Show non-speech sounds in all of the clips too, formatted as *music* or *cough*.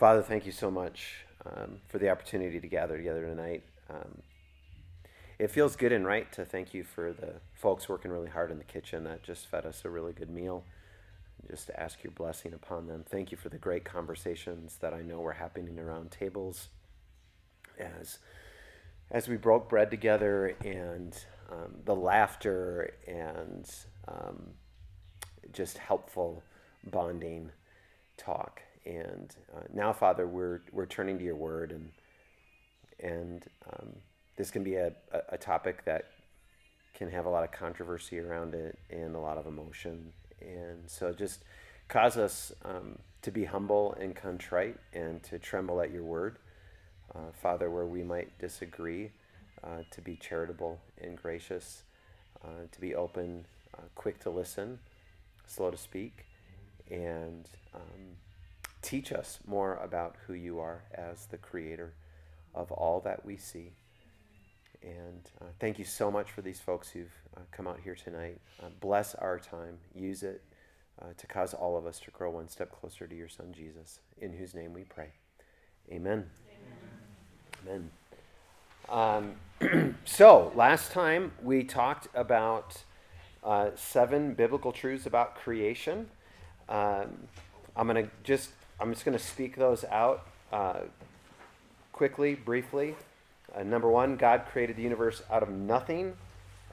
Father, thank you so much um, for the opportunity to gather together tonight. Um, it feels good and right to thank you for the folks working really hard in the kitchen that just fed us a really good meal. Just to ask your blessing upon them. Thank you for the great conversations that I know were happening around tables as as we broke bread together and um, the laughter and um, just helpful bonding talk. And uh, now, Father, we're, we're turning to your word, and, and um, this can be a, a, topic that can have a lot of controversy around it and a lot of emotion. And so just cause us um, to be humble and contrite and to tremble at your word. Uh, Father, where we might disagree, uh, to be charitable and gracious, uh, to be open, uh, quick to listen, slow to speak, and um, teach us more about who you are as the creator of all that we see. And uh, thank you so much for these folks who've uh, come out here tonight. Uh, bless our time. Use it uh, to cause all of us to grow one step closer to your Son, Jesus, in whose name we pray. Amen. Amen. Amen. Um, *clears throat* so, last time we talked about uh, seven biblical truths about creation. Um, I'm going to just I'm just going to speak those out uh, quickly, briefly. Uh, number one, God created the universe out of nothing.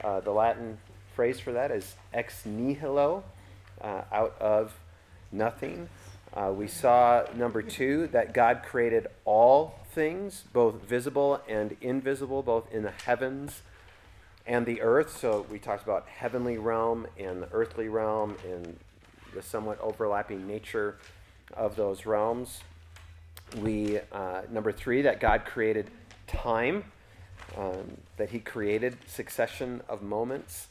Uh, the Latin phrase for that is ex nihilo, uh, out of nothing. Uh, we saw, number two, that God created all things, both visible and invisible, both in the heavens and the earth. So we talked about heavenly realm and the earthly realm and the somewhat overlapping nature of those realms. We, uh, number three, that God created time, um, that He created succession of moments,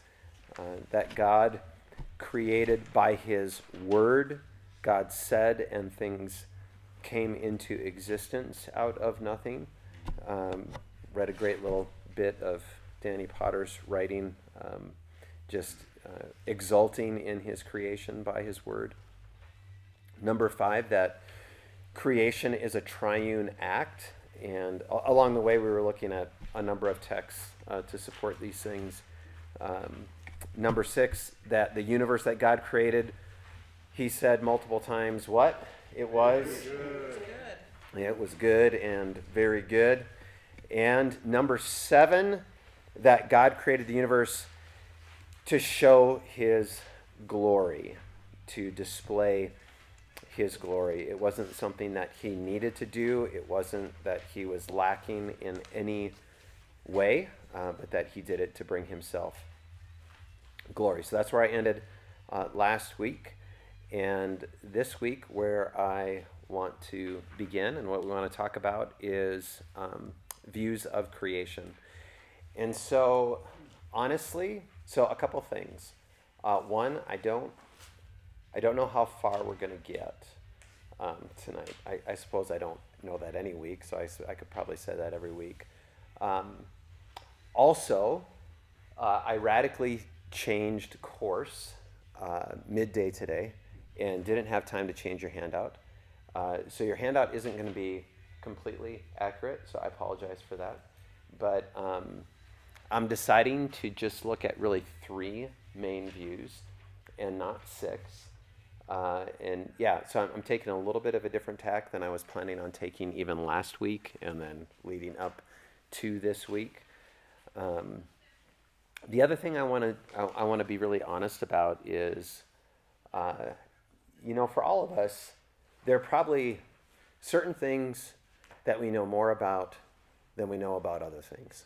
uh, that God created by His word. God said, and things came into existence out of nothing. Um, read a great little bit of Danny Potter's writing, um, just uh, exulting in his creation by his word. Number five, that creation is a triune act. And along the way, we were looking at a number of texts uh, to support these things. Um, number six, that the universe that God created, he said multiple times, what? It was? Good. It was good and very good. And number seven, that God created the universe to show his glory, to display his glory. It wasn't something that he needed to do, it wasn't that he was lacking in any way, uh, but that he did it to bring himself glory. So that's where I ended uh, last week. And this week, where I want to begin and what we want to talk about is um, views of creation. And so, honestly, so a couple things. Uh, one, I don't I don't know how far we're going to get um, tonight. I, I, suppose I don't know that any week, so I, I could probably say that every week. Um, also, uh, I radically changed course uh, midday today and didn't have time to change your handout. Uh, so your handout isn't going to be completely accurate, so I apologize for that. But um, I'm deciding to just look at really three main views and not six. Uh, and yeah, so I'm, I'm, taking a little bit of a different tack than I was planning on taking even last week and then leading up to this week. Um, the other thing I want to I, I want to be really honest about is, uh, you know, for all of us, there are probably certain things that we know more about than we know about other things,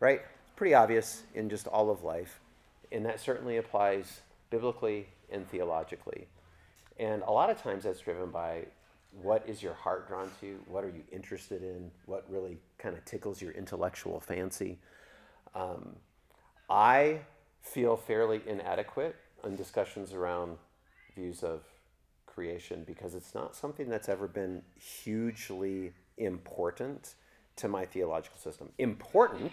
right? Pretty obvious in just all of life, and that certainly applies biblically and theologically. And a lot of times that's driven by what is your heart drawn to? What are you interested in? What really kind of tickles your intellectual fancy? Um, I feel fairly inadequate in discussions around views of creation because it's not something that's ever been hugely important to my theological system. Important,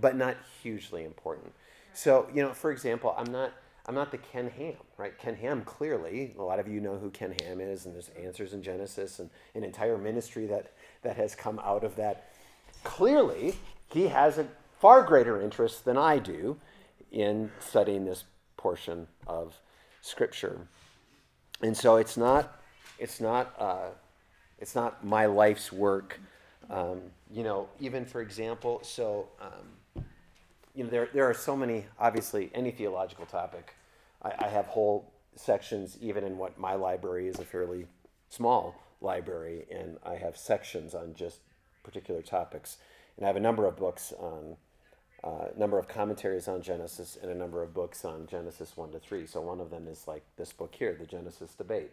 but not hugely important. So, you know, for example, I'm not I'm not the Ken Ham, right? Ken Ham, clearly, a lot of you know who Ken Ham is, and there's Answers in Genesis and an entire ministry that, that has come out of that. Clearly, he has a far greater interest than I do in studying this portion of Scripture. And so it's not, it's not, uh, it's not my life's work. Um, you know, even for example, so um, you know, there, there are so many, obviously, any theological topic. I, I have whole sections, even in what my library is a fairly small library, and I have sections on just particular topics. And I have a number of books on, a uh, number of commentaries on Genesis, and a number of books on Genesis 1 to 3. So one of them is like this book here, the Genesis Debate.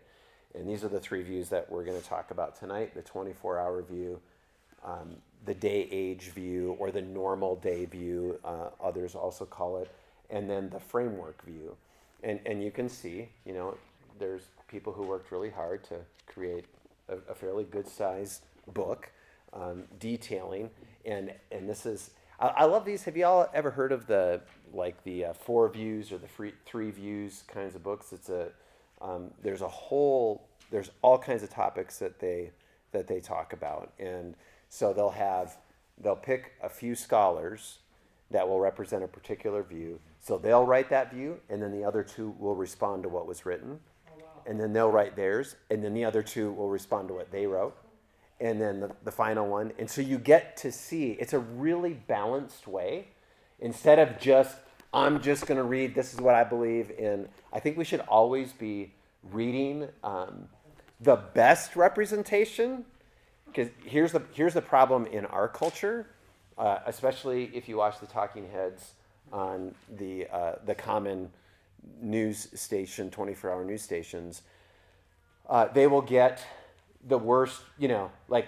And these are the three views that we're going to talk about tonight the 24 hour view, um, the day age view or the normal day view, uh, others also call it, and then the framework view. And, and you can see, you know, there's people who worked really hard to create a, a fairly good sized book um, detailing. And, and this is, I, I, love these. Have you all ever heard of the, like the uh, four views or the free, three views kinds of books? It's a, um, there's a whole, there's all kinds of topics that they, that they talk about. And, so they'll have, they'll pick a few scholars that will represent a particular view. So they'll write that view, and then the other two will respond to what was written. And then they'll write theirs, and then the other two will respond to what they wrote. And then the, the final one. And so you get to see it's a really balanced way. Instead of just, I'm just going to read, this is what I believe in. I think we should always be reading um, the best representation because here's the here's the problem in our culture, uh, especially if you watch the talking heads on the uh, the common news station, 24 hour news stations. Uh, they will get the worst, you know, like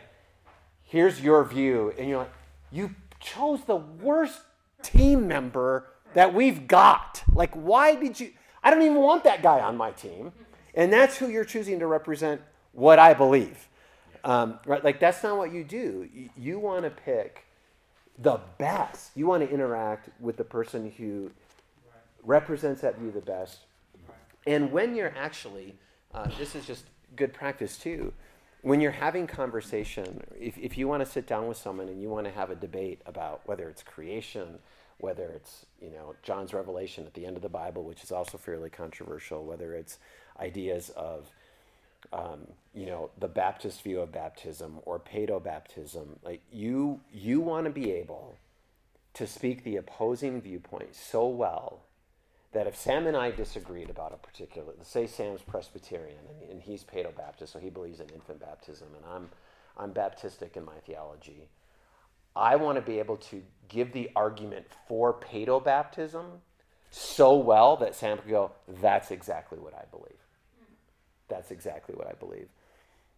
here's your view, and you're like, you chose the worst team member that we've got. Like, why did you? I don't even want that guy on my team. And that's who you're choosing to represent what I believe. Um, right? Like that's not what you do. You, you want to pick the best. You want to interact with the person who represents that view the best. And when you're actually, uh, this is just good practice too. When you're having conversation, if, if you want to sit down with someone and you want to have a debate about whether it's creation, whether it's you know John's revelation at the end of the Bible, which is also fairly controversial, whether it's ideas of um, you know the Baptist view of baptism or paedo baptism. Like you, you want to be able to speak the opposing viewpoint so well that if Sam and I disagreed about a particular, say Sam's Presbyterian and, and he's paedo Baptist, so he believes in infant baptism, and I'm I'm Baptistic in my theology. I want to be able to give the argument for paedo baptism so well that Sam can go, that's exactly what I believe that's exactly what I believe.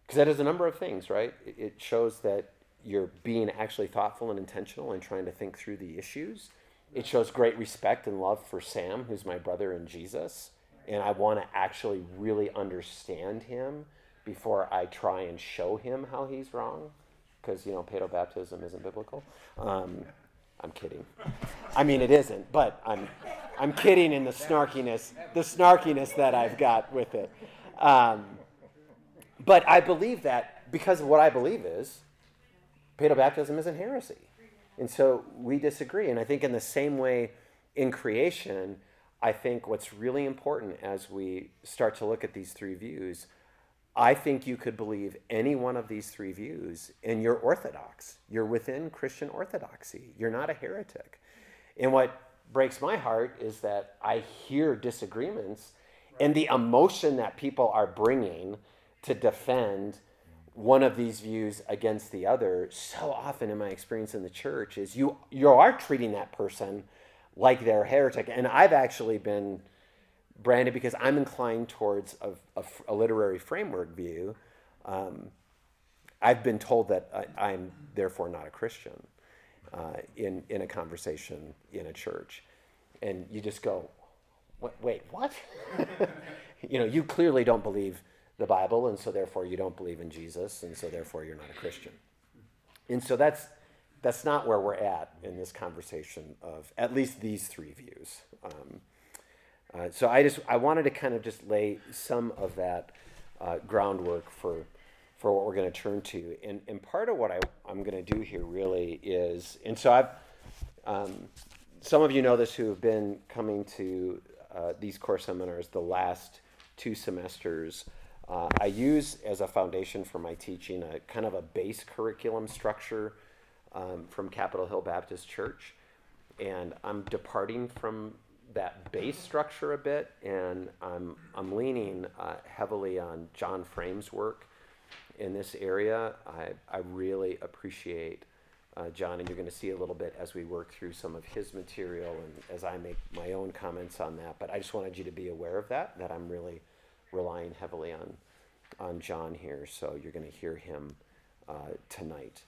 Because that is a number of things, right? It shows that you're being actually thoughtful and intentional and trying to think through the issues. It shows great respect and love for Sam, who's my brother in Jesus. And I want to actually really understand him before I try and show him how he's wrong. Because, you know, paedo baptism isn't biblical. Um, I'm kidding. I mean, it isn't, but I'm, I'm kidding in the snarkiness, the snarkiness that I've got with it. Um, but I believe that because of what I believe is, paedobaptism isn't heresy. And so we disagree. And I think in the same way in creation, I think what's really important as we start to look at these three views, I think you could believe any one of these three views and you're orthodox. You're within Christian orthodoxy. You're not a heretic. And what breaks my heart is that I hear disagreements and the emotion that people are bringing to defend one of these views against the other so often in my experience in the church is you you are treating that person like they're a heretic. And i've actually been branded because i'm inclined towards a, a, a literary framework view um, i've been told that I, am therefore not a christian uh, in, in a conversation in a church. And you just go wait, what? *laughs* you know, you clearly don't believe the Bible, and so therefore you don't believe in Jesus, and so therefore you're not a Christian. And so that's that's not where we're at in this conversation of at least these three views. Um, Uh, so I just I wanted to kind of just lay some of that uh, groundwork for for what we're going to turn to, and and part of what I I'm going to do here really is, and so I've um, some of you know this who have been coming to uh, these core seminars the last two semesters. Uh, I use as a foundation for my teaching a kind of a base curriculum structure um, from Capitol Hill Baptist Church, and I'm departing from that base structure a bit, and I'm I'm leaning uh, heavily on John Frame's work in this area. I I really appreciate uh, John, and you're going to see a little bit as we work through some of his material and as I make my own comments on that. But I just wanted you to be aware of that. That I'm really relying heavily on on John here, so you're going to hear him uh, tonight.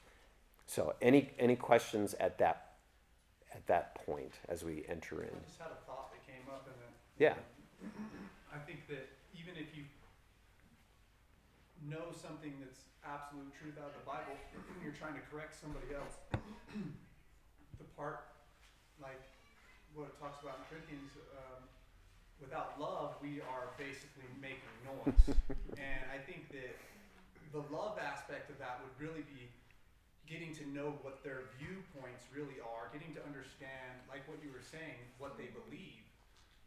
So, any any questions at that at that point as we enter in? I just had a thought that came up, and then Yeah. I think that even if you know something that's absolute truth out of the Bible, *clears throat* you're trying to correct somebody else, *clears throat* the part like what it talks about in Corinthians, um, without love, we are basically making noise. *laughs* and I think that the love aspect of that would really be getting to know what their viewpoints really are, getting to understand, like what you were saying, what they believe,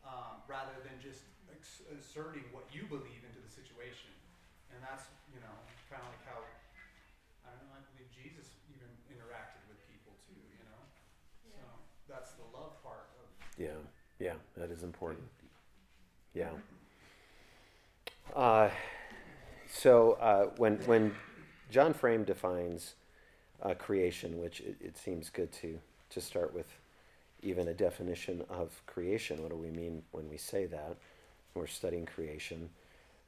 um, rather than just ex- asserting what you believe into the situation. And that's, you know, kind of like how, I don't know, I believe Jesus even interacted with people too, you know? So that's the love part of Yeah, yeah, that is important. Yeah. Uh, so uh, when when John Frame defines uh, creation, which it, it seems good to to start with, even a definition of creation. What do we mean when we say that? We're studying creation.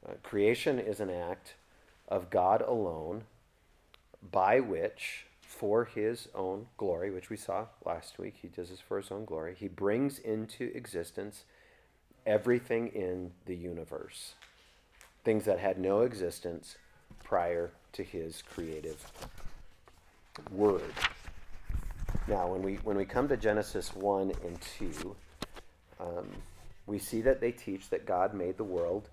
Uh, creation is an act of God alone, by which, for His own glory, which we saw last week, He does this for His own glory. He brings into existence everything in the universe, things that had no existence prior to His creative word. Now, when we when we come to Genesis one and two, um, we see that they teach that God made the world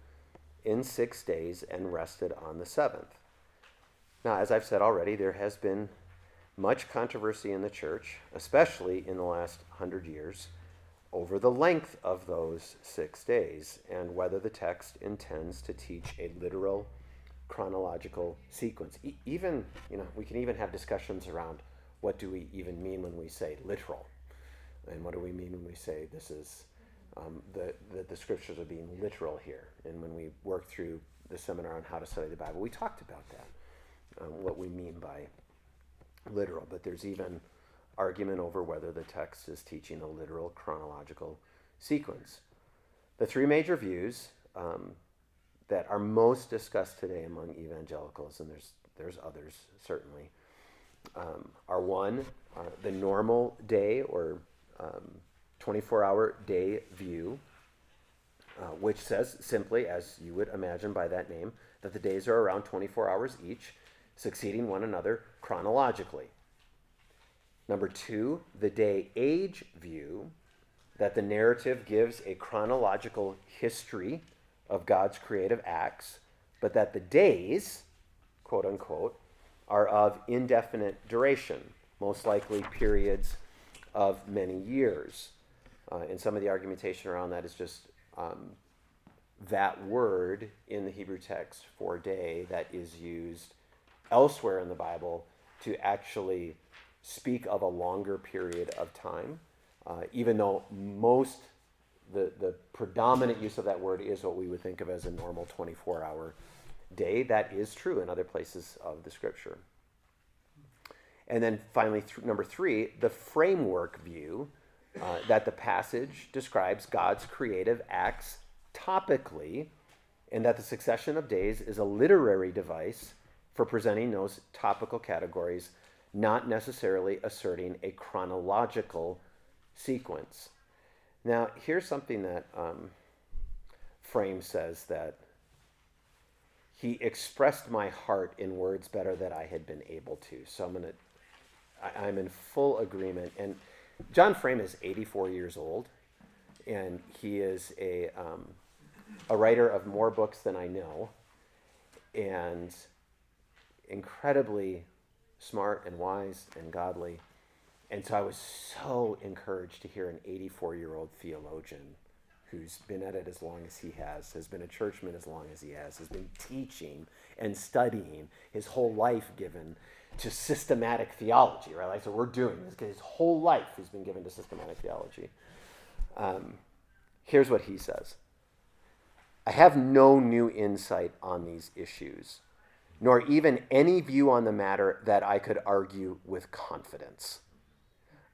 in six days and rested on the seventh. Now, as I've said already, there has been much controversy in the church, especially in the last hundred years, over the length of those six days and whether the text intends to teach a literal chronological sequence. E- even, you know, we can even have discussions around what do we even mean when we say literal, and what do we mean when we say this is um, the, the the scriptures are being literal here. And when we work through the seminar on how to study the Bible, we talked about that, um, what we mean by literal. But there's even argument over whether the text is teaching a literal chronological sequence. The three major views um, that are most discussed today among evangelicals, and there's there's others certainly, um, are one uh, the normal day or 24 hour day view, uh, which says simply, as you would imagine by that name, that the days are around 24 hours each, succeeding one another chronologically. Number two, the day age view, that the narrative gives a chronological history of God's creative acts, but that the days, quote unquote, are of indefinite duration, most likely periods of many years. Uh, and some of the argumentation around that is just um, that word in the Hebrew text for day that is used elsewhere in the Bible to actually speak of a longer period of time, uh, even though most, the, the predominant use of that word is what we would think of as a normal 24 hour day. That is true in other places of the scripture. And then finally, th- number three, the framework view uh, that the passage describes God's creative acts topically, and that the succession of days is a literary device for presenting those topical categories, not necessarily asserting a chronological sequence. Now, here's something that um, Frame says that he expressed my heart in words better than I had been able to. So I'm going to I, am in full agreement. And John Frame is 84 years old. and he is a, um, a writer of more books than I know, and incredibly smart and wise and godly. And so I was so encouraged to hear an 84 year old theologian who's been at it as long as he has, has been a churchman as long as he has, has been teaching and studying his whole life given to systematic theology, right? Like, so we're doing this. His whole life he's been given to systematic theology. Um, here's what he says I have no new insight on these issues, nor even any view on the matter that I could argue with confidence.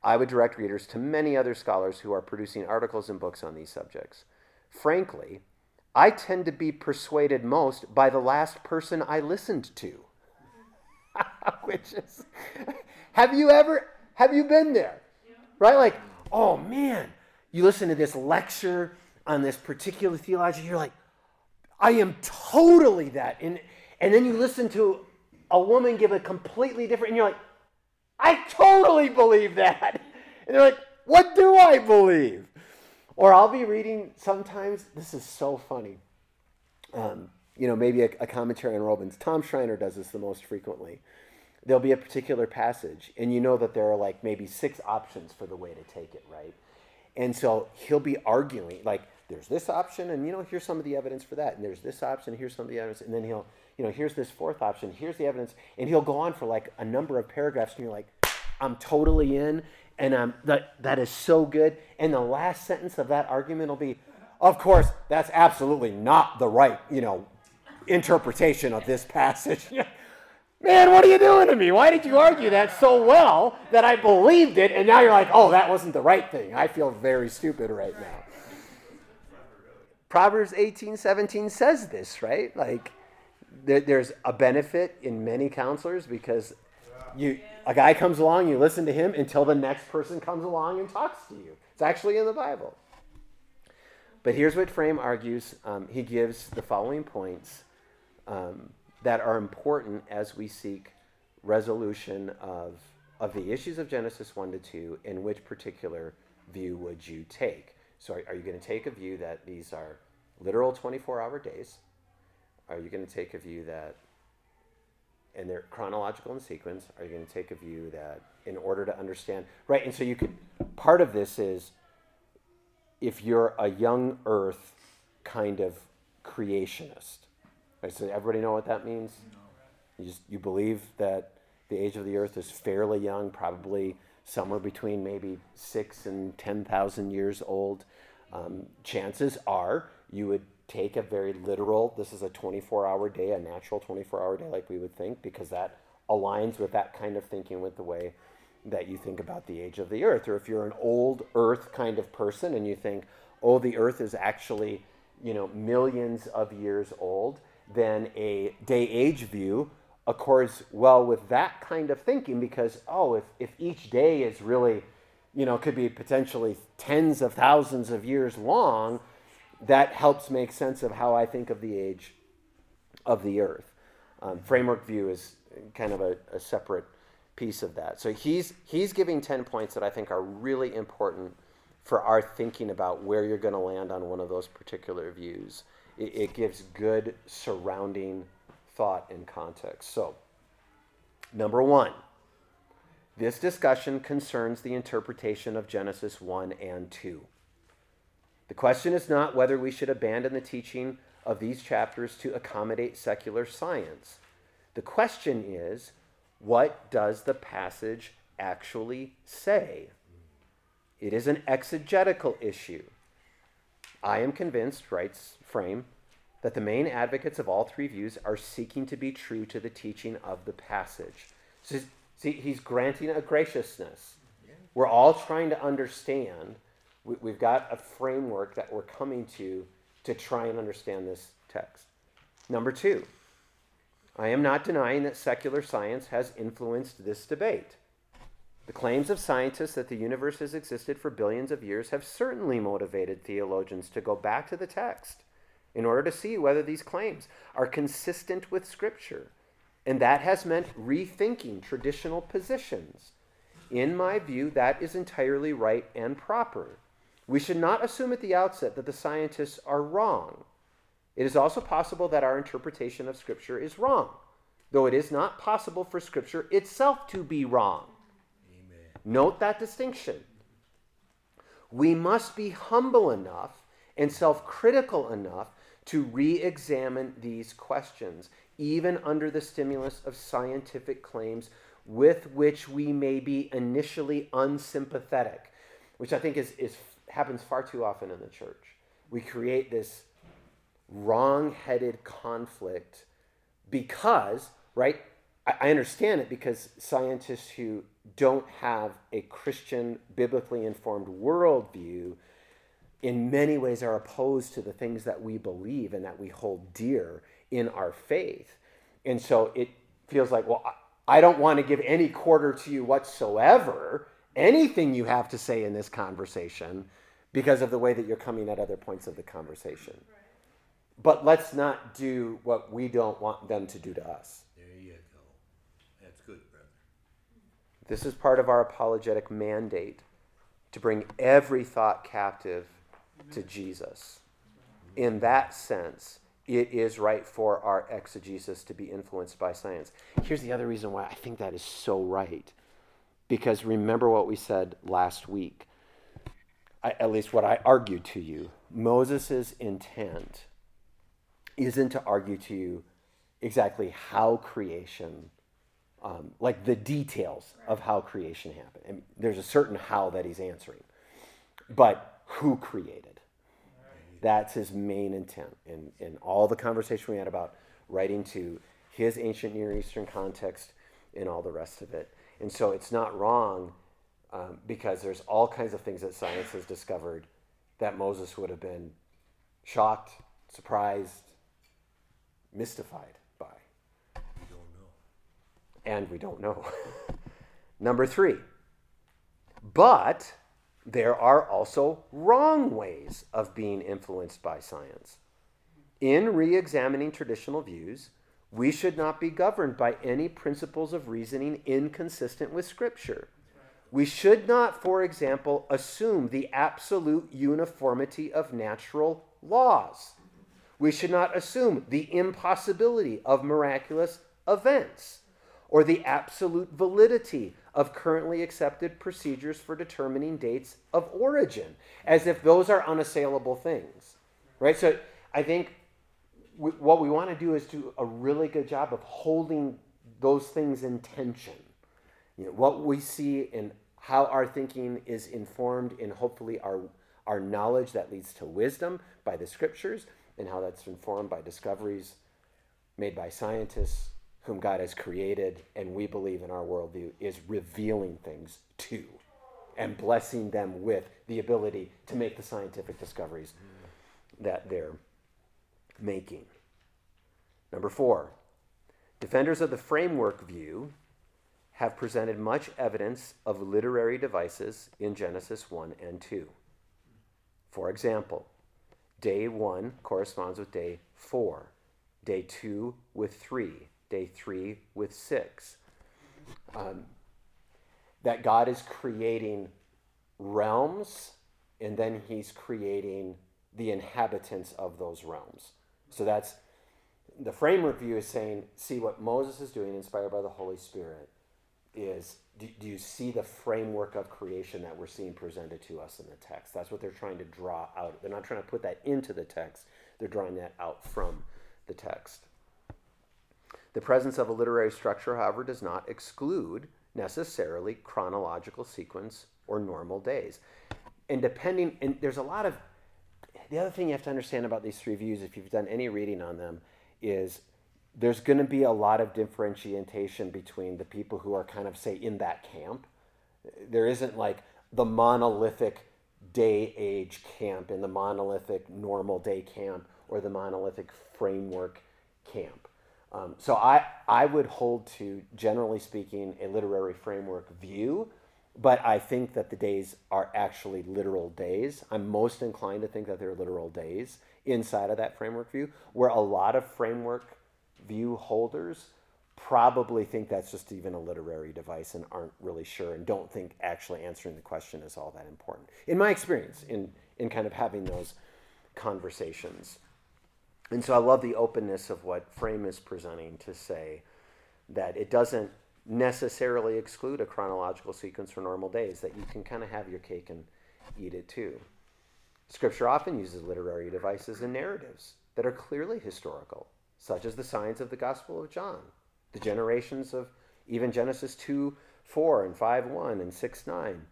I would direct readers to many other scholars who are producing articles and books on these subjects. Frankly, I tend to be persuaded most by the last person I listened to. *laughs* Which is, have you ever, have you been there? Right? Like, oh man, you listen to this lecture on this particular theology, you're like, I am totally that. And, and then you listen to a woman give a completely different, and you're like, I totally believe that. And they're like, what do I believe? Or I'll be reading sometimes, this is so funny. Um, you know, maybe a, a, commentary on Romans. Tom Schreiner does this the most frequently. There'll be a particular passage, and you know that there are like maybe six options for the way to take it, right? And so he'll be arguing, like, there's this option, and you know, here's some of the evidence for that, and there's this option, here's some of the evidence, and then he'll you know, here's this fourth option, here's the evidence, and he'll go on for like a number of paragraphs, and you're like, I'm totally in, and um, that, that is so good. And the last sentence of that argument will be, of course, that's absolutely not the right, you know, interpretation of this passage. *laughs* Man, what are you doing to me? Why did you argue that so well that I believed it, and now you're like, oh, that wasn't the right thing. I feel very stupid right now. Proverbs 18, 17 says this, right? Like, there, there's a benefit in many counselors because you a guy comes along, you listen to him until the next person comes along and talks to you. It's actually in the Bible. But here's what Frame argues. Um, he gives the following points um, that are important as we seek resolution of, of the issues of Genesis 1 to 2. In which particular view would you take? So, are, are you going to take a view that these are literal 24 hour days? Are you going to take a view that, and they're chronological in sequence, are you going to take a view that in order to understand, right? And so you could, part of this is if you're a young earth kind of creationist. Right? So everybody know what that means? You just you believe that the age of the earth is fairly young, probably somewhere between maybe six and ten thousand years old. Um, chances are you would take a very literal, this is a 24 hour day, a natural 24 hour day, like we would think, because that aligns with that kind of thinking with the way that you think about the age of the earth. Or if you're an old earth kind of person and you think, oh, the earth is actually, you know, millions of years old, then a day age view accords well with that kind of thinking because, oh, if, if each day is really, you know, could be potentially tens of thousands of years long, that helps make sense of how I think of the age of the earth. Um, framework view is kind of a, a, separate piece of that. So he's he's giving ten points that I think are really important for our thinking about where you're going to land on one of those particular views. It, it gives good surrounding thought and context. So, number one. This discussion concerns the interpretation of Genesis 1 and 2. The question is not whether we should abandon the teaching of these chapters to accommodate secular science. The question is what does the passage actually say? It is an exegetical issue. I am convinced, writes Frame, that the main advocates of all three views are seeking to be true to the teaching of the passage. So, see, he's granting a graciousness. We're all trying to understand we, have got a framework that we're coming to to try and understand this text. Number two, I am not denying that secular science has influenced this debate. The claims of scientists that the universe has existed for billions of years have certainly motivated theologians to go back to the text in order to see whether these claims are consistent with Scripture. And that has meant rethinking traditional positions. In my view, that is entirely right and proper. we should not assume at the outset that the scientists are wrong. It is also possible that our interpretation of Scripture is wrong, though it is not possible for Scripture itself to be wrong. Note that distinction. We must be humble enough and self critical enough to re examine these questions, even under the stimulus of scientific claims with which we may be initially unsympathetic, which I think is, is happens far too often in the church. We create this wrong headed conflict because, right? I, I understand it because scientists who don't have a Christian, biblically informed worldview in many ways are opposed to the things that we believe and that we hold dear in our faith. And so it feels like, well, I don't want to give any quarter to you whatsoever, anything you have to say in this conversation, because of the way that you're coming at other points of the conversation. Right. But let's not do what we don't want them to do to us. There you go. That's good, brother. This is part of our apologetic mandate to bring every thought captive to Jesus. In that sense, it is right for our exegesis to be influenced by science. Here's the other reason why I think that is so right. Because remember what we said last week, I, at least what I argued to you. Moses' intent isn't to argue to you exactly how creation, um, like the details of how creation happened. And there's a certain how that he's answering, but who created? That's his main intent in, in all the conversation we had about writing to his ancient Near Eastern context and all the rest of it. And so it's not wrong um, because there's all kinds of things that science has discovered that Moses would have been shocked, surprised, mystified by. We don't know. And we don't know. *laughs* Number three, but there are also wrong ways of being influenced by science. In re examining traditional views, we should not be governed by any principles of reasoning inconsistent with Scripture. We should not, for example, assume the absolute uniformity of natural laws. We should not assume the impossibility of miraculous events or the absolute validity of currently accepted procedures for determining dates of origin, as if those are unassailable things. Right? So I think we, what we want to do is do a really good job of holding those things in tension. You know, what we see and how our thinking is informed in hopefully our, our knowledge that leads to wisdom by the scriptures, and how that's informed by discoveries made by scientists whom God has created and we believe in our worldview, is revealing things to and blessing them with the ability to make the scientific discoveries that they're making. Number four, defenders of the framework view have presented much evidence of literary devices in Genesis 1 and 2. For example, day 1 corresponds with day 4, day 2 with 3, day three with six. Um, that God is creating realms and then he's creating the inhabitants of those realms. So that's the framework view is saying, see what Moses is doing, inspired by the Holy Spirit, is do, do you see the framework of creation that we're seeing presented to us in the text? That's what they're trying to draw out. They're not trying to put that into the text, they're drawing that out from the text. The presence of a literary structure, however, does not exclude necessarily chronological sequence or normal days. And depending, and there's a lot of, the other thing you have to understand about these three views, if you've done any reading on them, is there's going to be a lot of differentiation between the people who are kind of, say, in that camp. There isn't like the monolithic day age camp and the monolithic normal day camp or the monolithic framework camp. Um, so I, I would hold to, generally speaking, a literary framework view, but I think that the days are actually literal days. I'm most inclined to think that they're literal days inside of that framework view, where a lot of framework view holders probably think that's just even a literary device and aren't really sure and don't think actually answering the question is all that important. In my experience, in, in kind of having those conversations. And so I love the openness of what Frame is presenting to say that it doesn't necessarily exclude a chronological sequence for normal days, that you can kind of have your cake and eat it too. Scripture often uses literary devices and narratives that are clearly historical, such as the signs of the Gospel of John, the generations of even Genesis 2 4 and 5 1 and 6 9.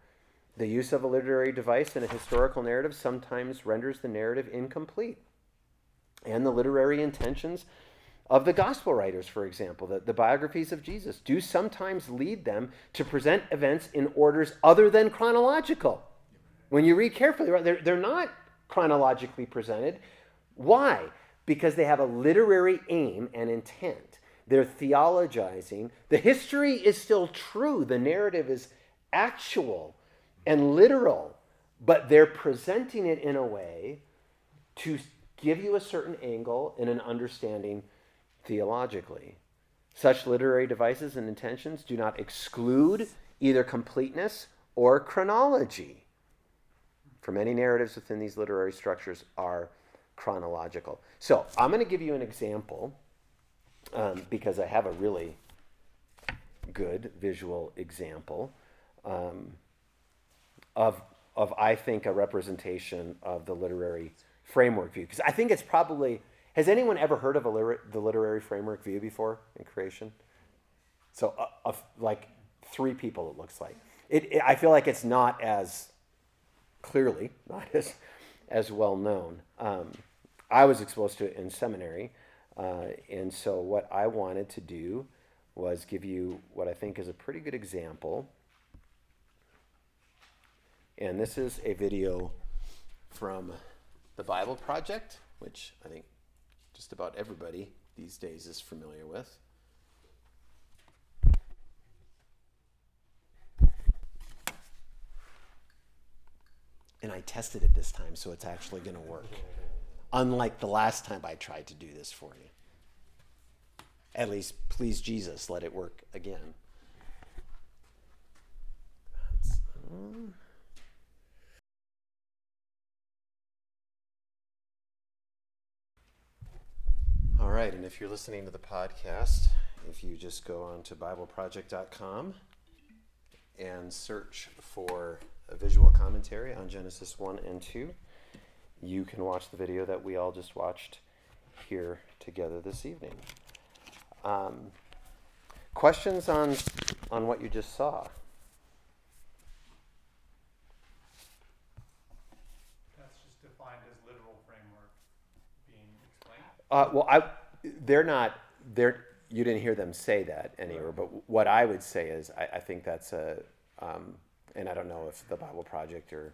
The use of a literary device in a historical narrative sometimes renders the narrative incomplete. And the literary intentions of the gospel writers, for example, the, the biographies of Jesus, do sometimes lead them to present events in orders other than chronological. When you read carefully, they're, they're not chronologically presented. Why? Because they have a literary aim and intent. They're theologizing. The history is still true, the narrative is actual and literal, but they're presenting it in a way to give you a certain angle and an understanding theologically. Such literary devices and intentions do not exclude either completeness or chronology. For many narratives within these literary structures are chronological. So I'm going to give you an example um, because I have a really good visual example um, of, of, I think, a representation of the literary framework view. Because I think it's probably, has anyone ever heard of a the literary framework view before in creation? So, uh, uh, like three people, it looks like. It, it, I feel like it's not as clearly, *laughs* not as, as well known. Um, I was exposed to it in seminary. Uh, and so, what I wanted to do was give you what I think is a pretty good example. And this is a video from the Bible Project, which I think just about everybody these days is familiar with. And I tested it this time, so it's actually going to work. Unlike the last time I tried to do this for you. At least, please Jesus, let it work again. Uh, All right, and if you're listening to the podcast, if you just go on to BibleProject.com and search for a visual commentary on Genesis 1 and 2, you can watch the video that we all just watched here together this evening. Um, questions on, on what you just saw? Uh, well, I, they're not. They're you didn't hear them say that anywhere. But what I would say is, I, I think that's a, um, and I don't know if the Bible Project or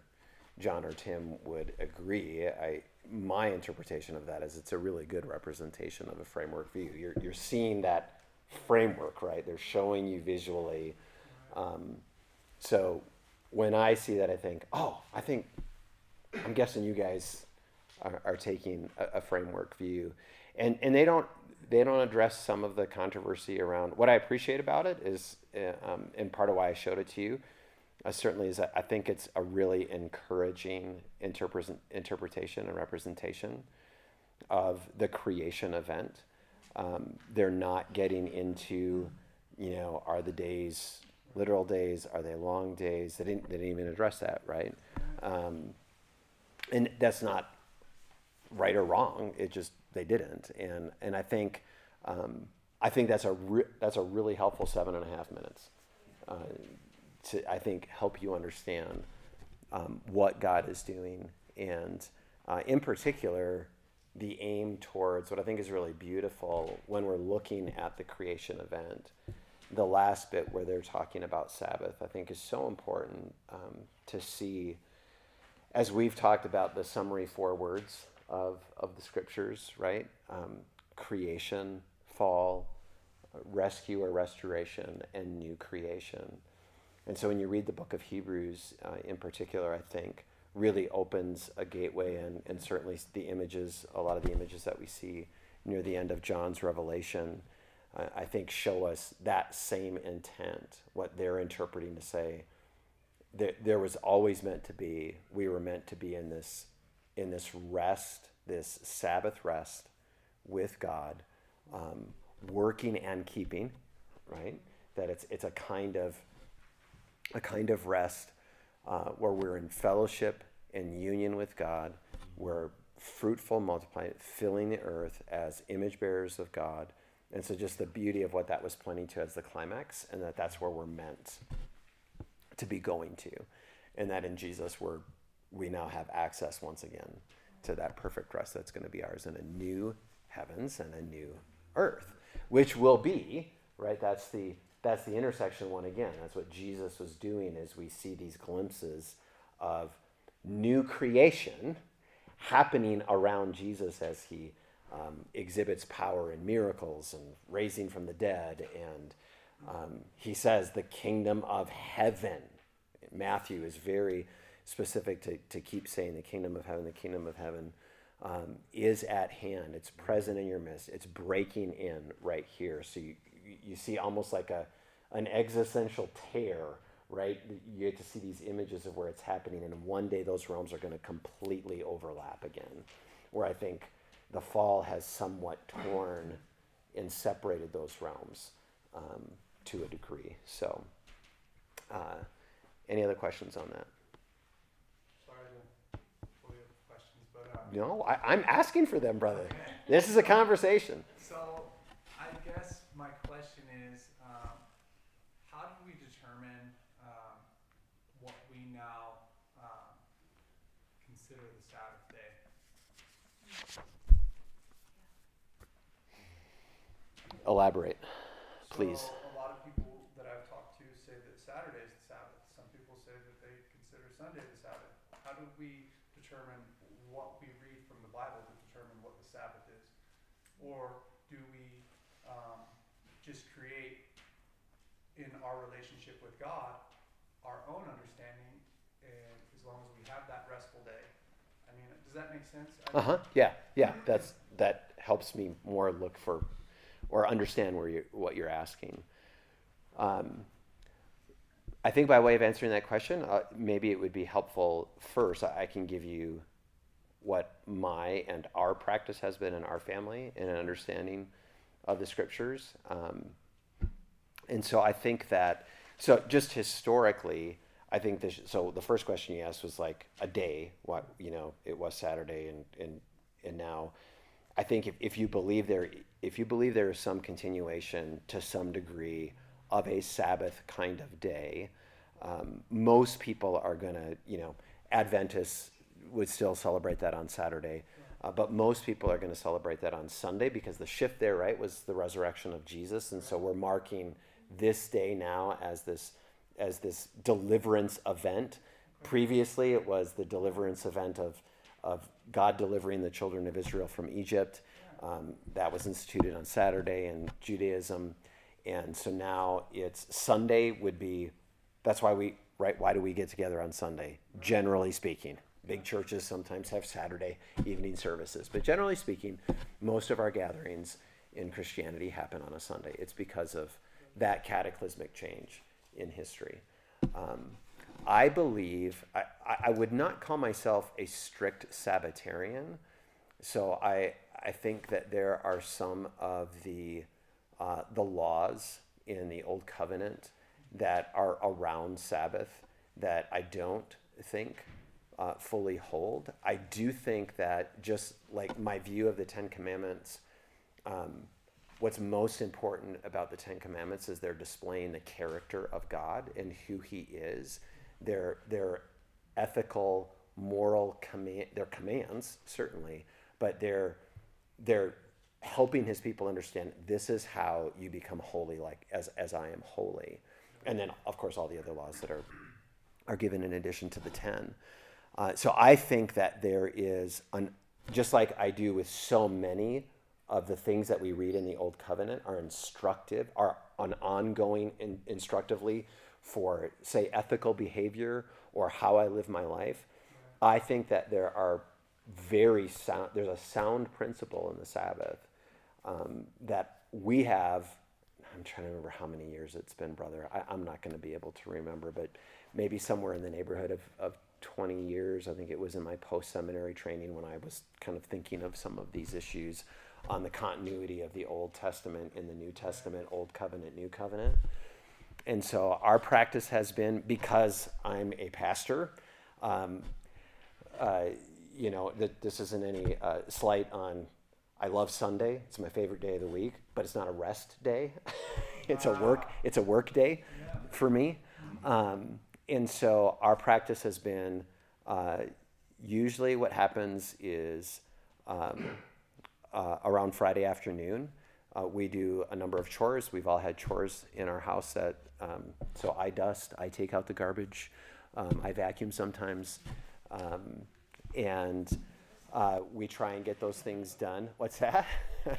John or Tim would agree. I my interpretation of that is it's a really good representation of a framework view. You're you're seeing that framework, right? They're showing you visually. Um, so when I see that, I think, oh, I think I'm guessing you guys are, are taking a, a, framework view, and and they don't they don't address some of the controversy around. What I appreciate about it is, uh, um, and part of why I showed it to you, uh, certainly is I think it's a really encouraging interpre- interpretation and representation of the creation event. Um, they're not getting into, you know, are the days literal days? Are they long days? They didn't, they didn't even address that, right? Um, and that's not right or wrong. It just they didn't, and and I think um, I think that's a re- that's a really helpful seven and a half minutes uh, to I think help you understand um, what God is doing, and uh, in particular the aim towards what I think is really beautiful when we're looking at the creation event. The last bit where they're talking about Sabbath, I think, is so important um, to see as we've talked about the summary four words of, of the scriptures, right? Um, creation, fall, rescue or restoration, and new creation. And so when you read the book of Hebrews uh, in particular, I think really opens a gateway and, and certainly the images, a lot of the images that we see near the end of John's revelation I think show us that same intent, what they're interpreting to say. There, there was always meant to be, we were meant to be in this, in this rest, this Sabbath rest with God, um, working and keeping, right? That it's, it's a kind of, a kind of rest uh, where we're in fellowship and union with God. We're fruitful, multiplying, filling the earth as image bearers of God and so just the beauty of what that was pointing to as the climax, and that that's where we're meant to be going to, and that in Jesus we're we now have access once again to that perfect rest that's going to be ours in a new heavens and a new earth, which will be right. That's the that's the intersection one again. That's what Jesus was doing. As we see these glimpses of new creation happening around Jesus as he um, exhibits power and miracles and raising from the dead. And um, he says, the kingdom of heaven. Matthew is very specific to, to keep saying the kingdom of heaven, the kingdom of heaven um, is at hand. It's present in your midst. It's breaking in right here. So you, you see almost like a, an existential tear, right? You get to see these images of where it's happening. And one day those realms are going to completely overlap again. Where I think the fall has somewhat torn and separated those realms um, to a degree. So, uh, any other questions on that? Sorry to pull you up questions, but uh, No, I, I'm asking for them, brother. This is a conversation. so I guess my question is, um, how do we determine um, what we now um, consider the Sabbath day? Elaborate, please. So a lot of people that I've talked to say that Saturday is the Sabbath. Some people say that they consider Sunday the Sabbath. How do we determine what we read from the Bible to determine what the Sabbath is? Or do we um, just create in our relationship with God our own understanding, and as long as we have that restful day? I mean, does that make sense? Uh huh. Yeah, yeah. That's that helps me more look for or understand where you what you're asking. Um, I think by way of answering that question, uh, maybe it would be helpful first. I, I can give you what my and our practice has been in our family in an understanding of the scriptures. Um, and so I think that, so just historically, I think this, so the first question you asked was like a day, what, you know, it was Saturday and, and, and now I think if, if you believe there, if you believe there is some continuation to some degree of a Sabbath kind of day, um, most people are going to, you know, Adventists would still celebrate that on Saturday, uh, but most people are going to celebrate that on Sunday because the shift there, right, was the resurrection of Jesus, and so we're marking this day now as this as this deliverance event. Previously, it was the deliverance event of of God delivering the children of Israel from Egypt. Um, that was instituted on Saturday in Judaism. And so now it's Sunday would be, that's why we, right? Why do we get together on Sunday? Generally speaking, big churches sometimes have Saturday evening services, but generally speaking, most of our gatherings in Christianity happen on a Sunday. It's because of that cataclysmic change in history. Um, I believe I, I would not call myself a strict Sabbatarian. So I I think that there are some of the uh, the laws in the Old Covenant that are around Sabbath that I don't think uh, fully hold. I do think that just like my view of the Ten Commandments, um, what's most important about the Ten Commandments is they're displaying the character of God and who He is their their ethical, moral command, their commands certainly, but they're they're helping his people understand this is how you become holy, like as as I am holy, and then of course all the other laws that are are given in addition to the ten. Uh, so I think that there is an just like I do with so many of the things that we read in the Old Covenant are instructive, are on ongoing in, instructively for, say, ethical behavior or how I live my life, I think that there are very sound, there's a sound principle in the Sabbath um, that we have I'm trying to remember how many years it's been, brother. I, I'm not going to be able to remember, but maybe somewhere in the neighborhood of, of 20 years. I think it was in my post seminary training when I was kind of thinking of some of these issues on the continuity of the Old Testament in the New Testament, Old Covenant, New Covenant. And so our practice has been because I'm a pastor. Um, uh, you know, that this isn't any uh, slight on. I love Sunday. It's my favorite day of the week, but it's not a rest day. *laughs* it's a work. It's a work day for me. Um, and so our practice has been. Uh, usually, what happens is um, uh, around Friday afternoon. Uh, we do a number of chores. We've all had chores in our house that, um, so I dust, I take out the garbage, um, I vacuum sometimes. Um, and uh, we try and get those things done. What's that? *laughs*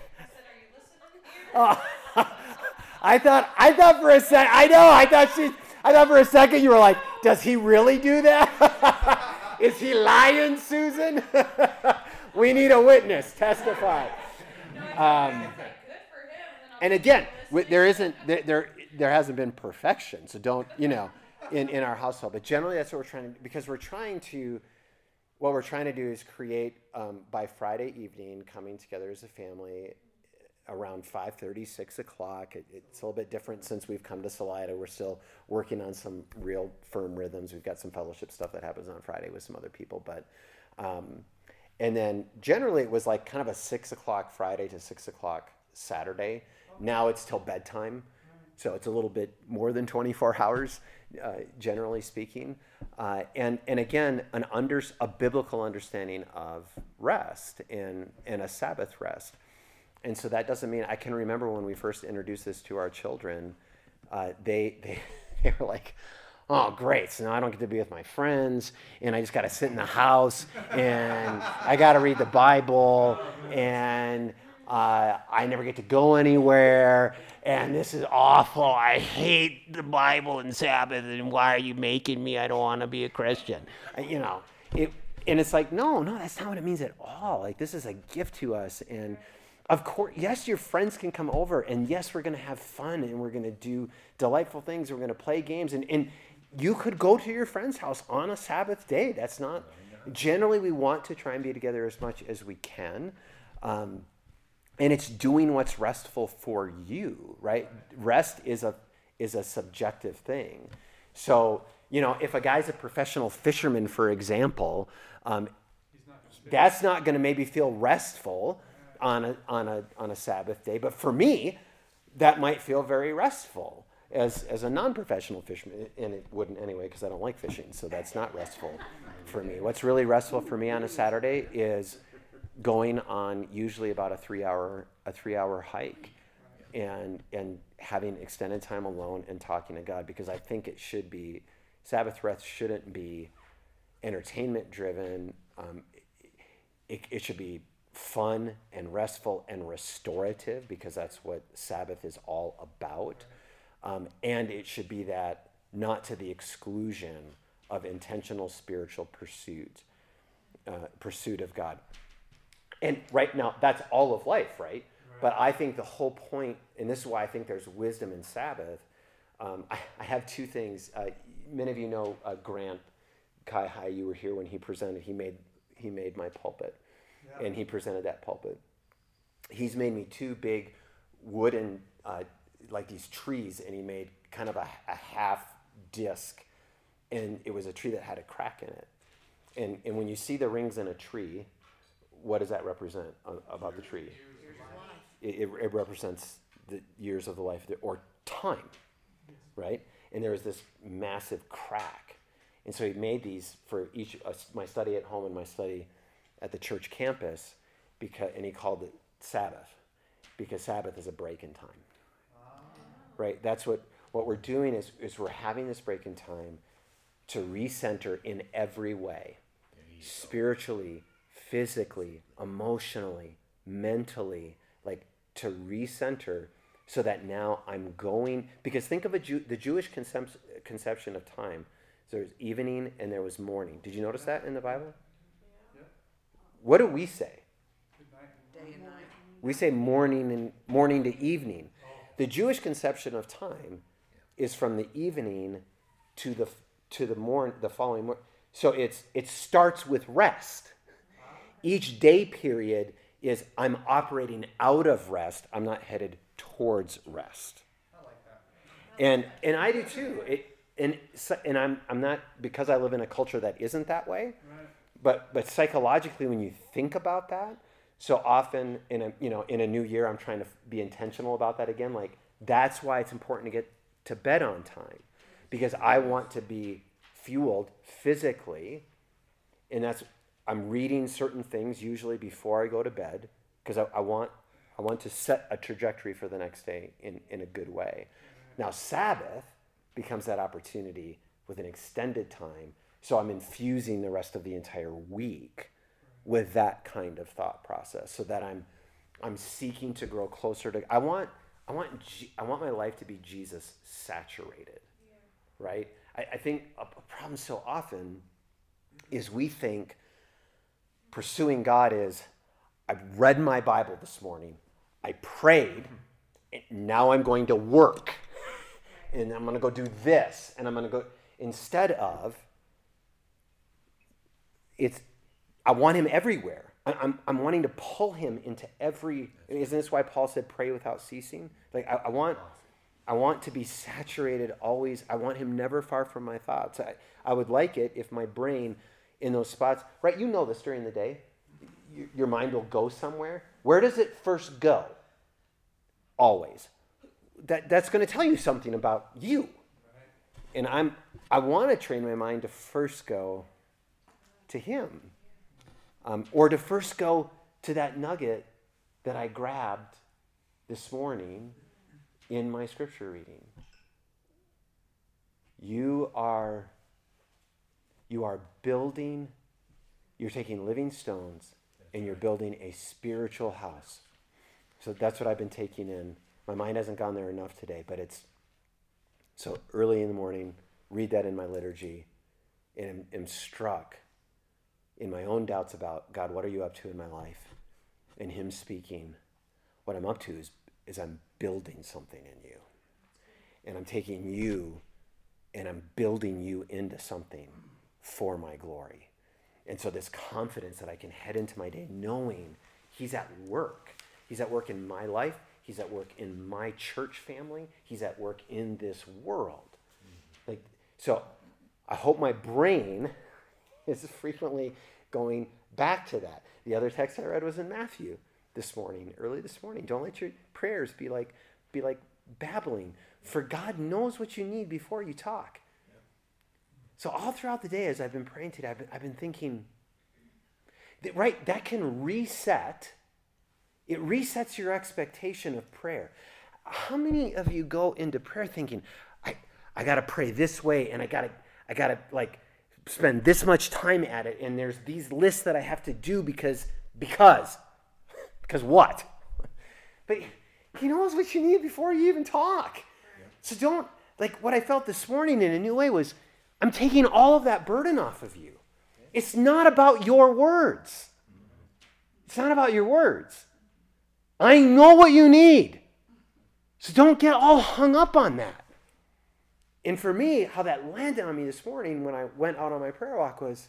*laughs* I thought I thought for a sec. I know. I thought she. I thought for a second you were like, "Does he really do that? *laughs* Is he lying, Susan? *laughs* we need a witness. Testify." Um, and again, there isn't there, there there hasn't been perfection, so don't you know in in our household. But generally, that's what we're trying to because we're trying to what we're trying to do is create um, by Friday evening, coming together as a family around 5.30 6 o'clock it, it's a little bit different since we've come to salida we're still working on some real firm rhythms we've got some fellowship stuff that happens on friday with some other people but um, and then generally it was like kind of a 6 o'clock friday to 6 o'clock saturday now it's till bedtime so it's a little bit more than 24 *laughs* hours uh, generally speaking. Uh, and, and again, an under, a biblical understanding of rest and, and a Sabbath rest. And so that doesn't mean I can remember when we first introduced this to our children, uh, they, they, *laughs* they were like, oh, great. So now I don't get to be with my friends, and I just got to sit in the house, and I got to read the Bible, and uh, I never get to go anywhere, and this is awful. I hate the Bible and Sabbath, and why are you making me? I don't want to be a Christian. You know, it, and it's like, no, no, that's not what it means at all. Like, this is a gift to us. And of course, yes, your friends can come over, and yes, we're going to have fun, and we're going to do delightful things. We're going to play games, and, and you could go to your friend's house on a Sabbath day. That's not, generally, we want to try and be together as much as we can. Um, and it's doing what's restful for you right rest is a is a subjective thing so you know if a guy's a professional fisherman for example um, that's not going to maybe feel restful on a, on, a, on a sabbath day but for me that might feel very restful as, as a non-professional fisherman and it wouldn't anyway because i don't like fishing so that's not restful for me what's really restful for me on a saturday is going on usually about a three hour a three hour hike and and having extended time alone and talking to God because I think it should be Sabbath rest shouldn't be entertainment driven. Um, it, it should be fun and restful and restorative because that's what Sabbath is all about. Um, and it should be that not to the exclusion of intentional spiritual pursuit, uh, pursuit of God and right now that's all of life right? right? but i think the whole point and this is why i think there's wisdom in sabbath um, I, I, have two things uh, many of you know uh, grant kai hai you were here when he presented he made he made my pulpit yeah. and he presented that pulpit he's made me two big wooden uh, like these trees and he made kind of a, a half disc and it was a tree that had a crack in it and, and when you see the rings in a tree what does that represent about the tree? It, it, it, represents the years of the life or time, right? And there was this massive crack. And so he made these for each, uh, my study at home and my study at the church campus, because, and he called it Sabbath, because Sabbath is a break in time. Right? That's what, what we're doing is, is we're having this break in time to recenter in every way, spiritually, physically, emotionally, mentally, like to recenter so that now I'm going. Because think of a Jew, the Jewish concep- conception of time. So there's evening and there was morning. Did you notice that in the Bible? What do we say? Day and night. We say morning and morning to evening. the Jewish conception of time is from the evening to the to the morn the following morning. So it's it starts with rest. Each day period is I'm operating out of rest. I'm not headed towards rest. I like that. And and I do too. It and and I'm I'm not because I live in a culture that isn't that way. But but psychologically, when you think about that, so often in a you know in a new year, I'm trying to be intentional about that again. Like that's why it's important to get to bed on time, because I want to be fueled physically, and that's I'm reading certain things usually before I go to bed because I, I want I want to set a trajectory for the next day in, in a good way. Now Sabbath becomes that opportunity with an extended time. So I'm infusing the rest of the entire week with that kind of thought process so that I'm I'm seeking to grow closer to I want I want I want my life to be Jesus saturated. Right? I, I think a, a problem so often is we think pursuing God is I read my Bible this morning, I prayed, and now I'm going to work. And I'm going to go do this, and I'm going to go instead of it's I want him everywhere. I'm, I'm wanting to pull him into every. Isn't this why Paul said pray without ceasing? Like I, I want, I want to be saturated always. I want him never far from my thoughts. I, I would like it if my brain, in those spots, right? You know this during the day. Your mind will go somewhere. Where does it first go? Always. That, that's going to tell you something about you. And I'm, I want to train my mind to first go to Him, um, or to first go to that nugget that I grabbed this morning in my scripture reading. You are, you are building, you're taking living stones and you're building a spiritual house. So that's what I've been taking in. My mind hasn't gone there enough today, but it's so early in the morning, read that in my liturgy, and am, am struck in my own doubts about God, what are you up to in my life? And Him speaking, what I'm up to is, is I'm building something in you. And I'm taking you and I'm building you into something for my glory. And so, this confidence that I can head into my day knowing He's at work. He's at work in my life, He's at work in my church family, He's at work in this world. Like, so I hope my brain is frequently going back to that. The other text I read was in Matthew this morning, early this morning. Don't let your prayers be like be like babbling, for God knows what you need before you talk. So all throughout the day, as I've been praying today, I've been, I've been thinking, that, right, that can reset. It resets your expectation of prayer. How many of you go into prayer thinking, I, I got to pray this way and I got to, I got to like spend this much time at it and there's these lists that I have to do because, because, because what? But he knows what you need before you even talk. So don't, like what I felt this morning in a new way was, I'm taking all of that burden off of you. It's not about your words. It's not about your words. I know what you need. So don't get all hung up on that. And for me, how that landed on me this morning when I went out on my prayer walk was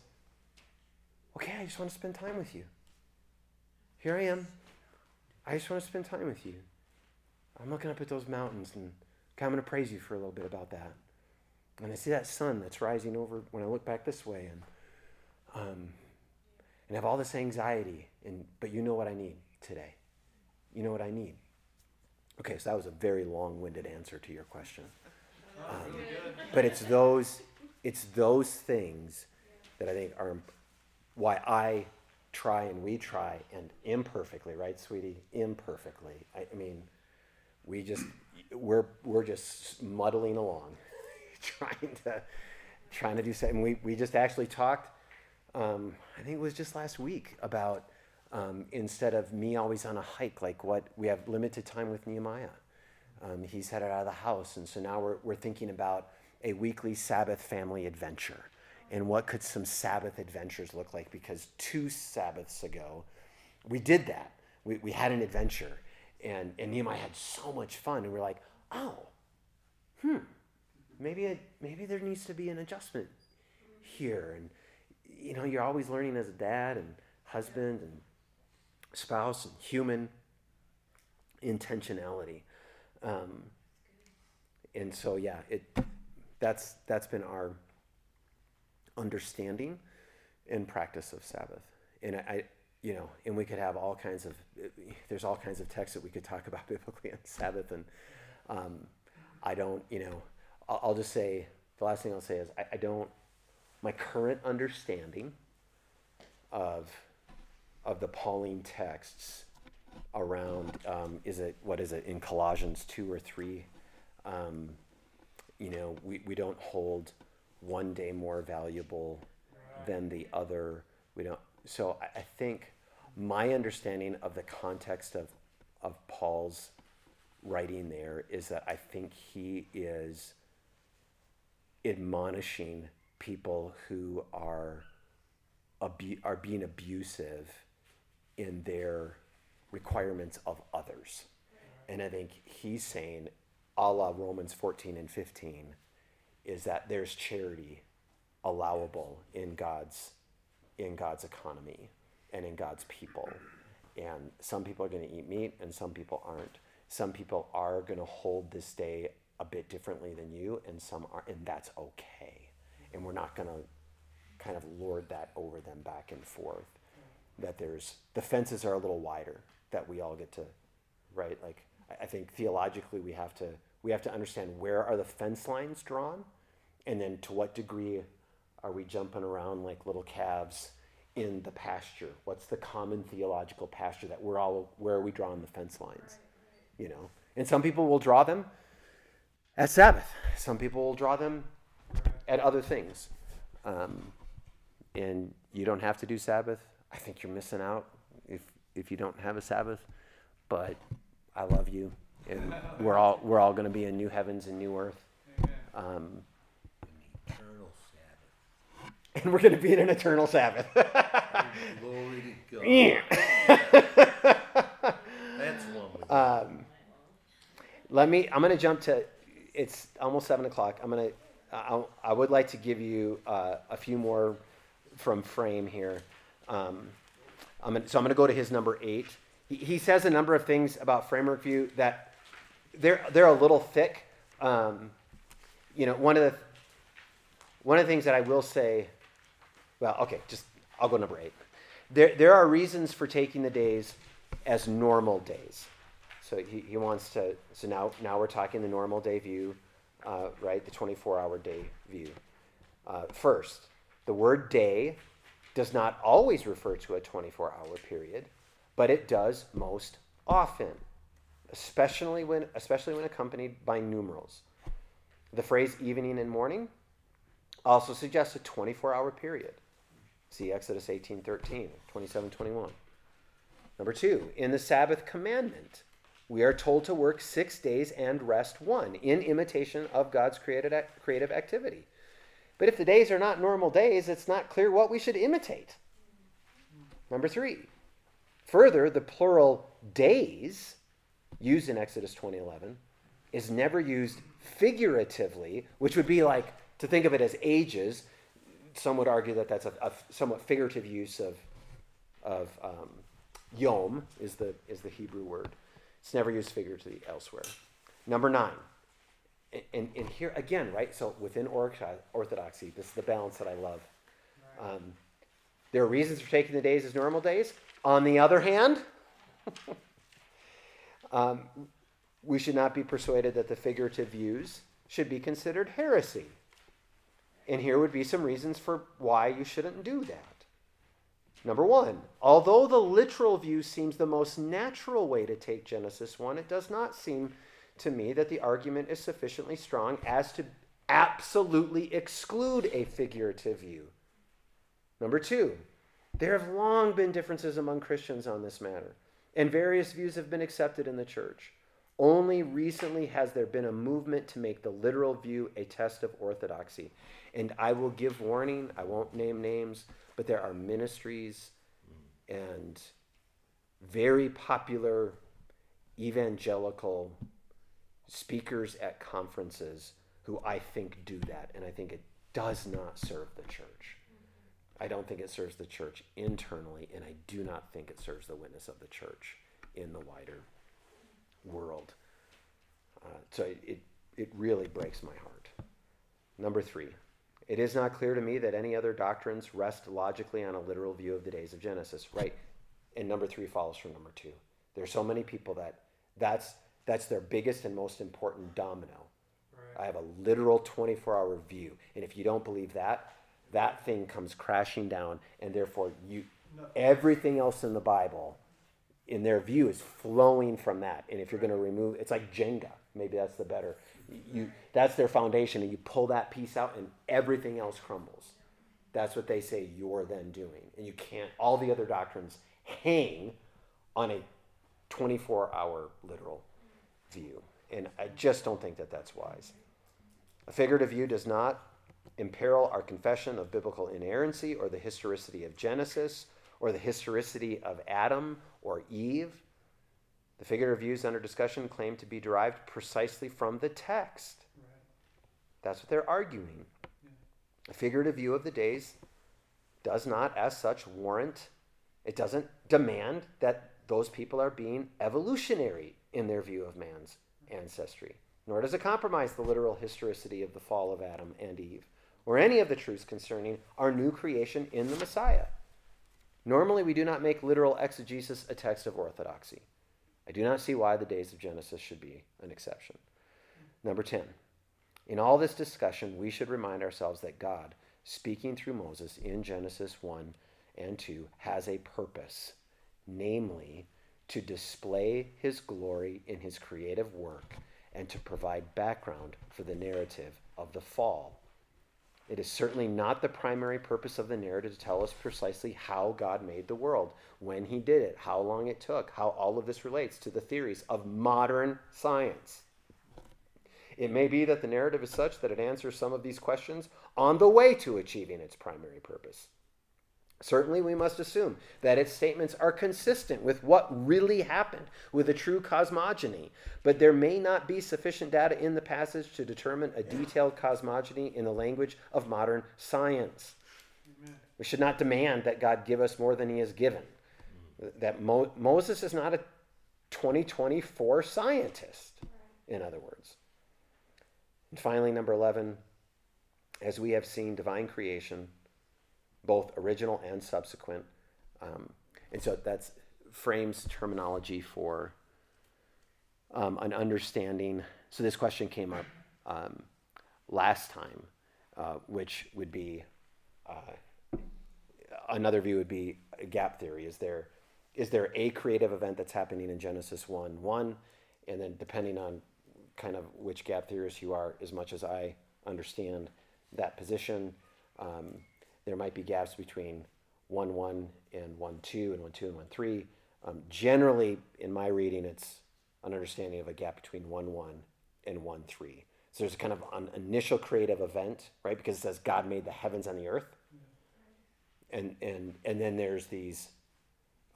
okay, I just want to spend time with you. Here I am. I just want to spend time with you. I'm looking up at those mountains and okay, I'm going to praise you for a little bit about that. And I see that sun that's rising over when I look back this way and um, and have all this anxiety and but you know what I need today. You know what I need. Okay, so that was a very long-winded answer to your question. Um, but it's those it's those things that I think are why I try and we try and imperfectly, right, sweetie? Imperfectly. I, I mean, we just we're we're just muddling along, *laughs* trying to trying to do something. We we just actually talked. Um, I think it was just last week about um, instead of me always on a hike, like what we have limited time with Nehemiah. Um, he's headed out of the house, and so now we're we're thinking about a weekly Sabbath family adventure. And what could some Sabbath adventures look like? Because two Sabbaths ago, we did that. We, we had an adventure. and and Nehemiah had so much fun, and we're like, oh, hmm, maybe it, maybe there needs to be an adjustment here, and you know, you're always learning as a dad and husband and spouse and human intentionality. Um, and so, yeah, it that's that's been our understanding and practice of Sabbath. And I, you know, and we could have all kinds of there's all kinds of texts that we could talk *laughs* about biblically on Sabbath, and um, I don't, you know, I'll, I'll, just say the last thing I'll say is I, I don't my current understanding of of the Pauline texts around um, is it what is it in Colossians two or three um, you know, we, we don't hold one day more valuable than the other. We don't. So I, I think my understanding of the context of, of Paul's writing there is that I think he is admonishing people who are abu- are being abusive in their requirements of others. And I think he's saying a la Romans 14 and 15, is that there's charity allowable in God's in God's economy and in God's people. And some people are going to eat meat and some people aren't. Some people are going to hold this day a bit differently than you and some are and that's okay. And we're not going to kind of lord that over them back and forth. That there's the fences are a little wider that we all get to right like I think theologically we have to we have to understand where are the fence lines drawn, and then to what degree are we jumping around like little calves in the pasture? What's the common theological pasture that we're all where are we drawing the fence lines? You know, and some people will draw them at Sabbath. Some people will draw them at other things. Um, and you don't have to do Sabbath. I think you're missing out if you don't have a Sabbath. But I love you, and we're all we're all going to be in new heavens and new earth. Um, Eternal Sabbath. and we're going to be in an eternal Sabbath. *laughs* Glory to God. Yeah. That's with um, let me. I'm going to jump to. It's almost seven o'clock. I'm going to. I, I would like to give you uh, a few more from frame here. Um, So I'm going to go to his number eight. He, he says a number of things about framework view that they're they're a little thick. Um, you know, one of the one of the things that I will say, well, okay, just I'll go number eight. There there are reasons for taking the days as normal days. So he, he wants to. So now now we're talking the normal day view, uh, right? The 24-hour day view. Uh, first, the word day does not always refer to a 24-hour period, but it does most often especially when, especially when accompanied by numerals. The phrase evening and morning also suggests a 24 hour period. See Exodus 18 13, 27 21. Number two, in the Sabbath commandment, we are told to work six days and rest one in imitation of God's created, creative activity. But if the days are not normal days, it's not clear what we should imitate. Number three, further, the plural days used in Exodus 20:11 is never used figuratively, which would be like to think of it as ages. Some would argue that that's a, a somewhat figurative use of of um, yom is the is the Hebrew word. It's never used figuratively elsewhere. Number nine, and, and here again, right? So within orthodoxy, this is the balance that I love. Um, there are reasons for taking the days as normal days. On the other hand, *laughs* Um, we should not be persuaded that the figurative views should be considered heresy. And here would be some reasons for why you shouldn't do that. Number one, although the literal view seems the most natural way to take Genesis 1, it does not seem to me that the argument is sufficiently strong as to absolutely exclude a figurative view. Number two, there have long been differences among Christians on this matter and various views have been accepted in the church. Only recently has there been a movement to make the literal view a test of orthodoxy. And I will give warning, I won't name names, but there are ministries and very popular evangelical speakers at conferences who I think do that, and I think it does not serve the church. I don't think it serves the church internally, and I do not think it serves the witness of the church in the wider world. Uh, so it, it, really breaks my heart. Number three, it is not clear to me that any other doctrines rest logically on a literal view of the days of Genesis, right? And number three follows from number two. There's so many people that that's that's their biggest and most important domino. Right. I have a literal 24 hour view. And if you don't believe that, that thing comes crashing down, and therefore you No. everything else in the Bible, in their view, is flowing from that. And if you're going to remove, it's like Jenga. Maybe that's the better. You that's their foundation, and you pull that piece out, and everything else crumbles. That's what they say you're then doing, and you can't. All the other doctrines hang on a 24 hour literal view, and I just don't think that that's wise. A figurative view does not imperil our confession of biblical inerrancy or the historicity of Genesis or the historicity of Adam or Eve. The figurative views under discussion claim to be derived precisely from the text. Right. That's what they're arguing. A figurative view of the days does not, as such, warrant, it doesn't demand that those people are being evolutionary in their view of man's ancestry, nor does it compromise the literal historicity of the fall of Adam and Eve, or any of the truths concerning our new creation in the Messiah. Normally, we do not make literal exegesis a text of orthodoxy. I do not see why the days of Genesis should be an exception. Number 10. In all this discussion, we should remind ourselves that God, speaking through Moses in Genesis 1 and 2, has a purpose, namely, to display his glory in his creative work and to provide background for the narrative of the fall. It is certainly not the primary purpose of the narrative to tell us precisely how God made the world, when he did it, how long it took, how all of this relates to the theories of modern science. It may be that the narrative is such that it answers some of these questions on the way to achieving its primary purpose. Certainly, we must assume that its statements are consistent with what really happened, with a true cosmogony, but there may not be sufficient data in the passage to determine a detailed cosmogony in the language of modern science. Amen. We should not demand that God give us more than he has given. That Mo- Moses is not a 2024 scientist, in other words. And finally, number 11, as we have seen divine creation, both original and subsequent. Um, and so that's frames terminology for um, an understanding. So this question came up um, last time, uh, which would be uh, another view would be gap theory. Is there is there a creative event that's happening in Genesis one one, and then depending on kind of which gap theorist you are, as much as I understand that position, um, there might be gaps between one one and one two and one two and one three. Um, generally, in my reading, it's an understanding of a gap between one one and one three. So there's kind of an initial creative event, right? Because it says God made the heavens and the earth, and and and then there's these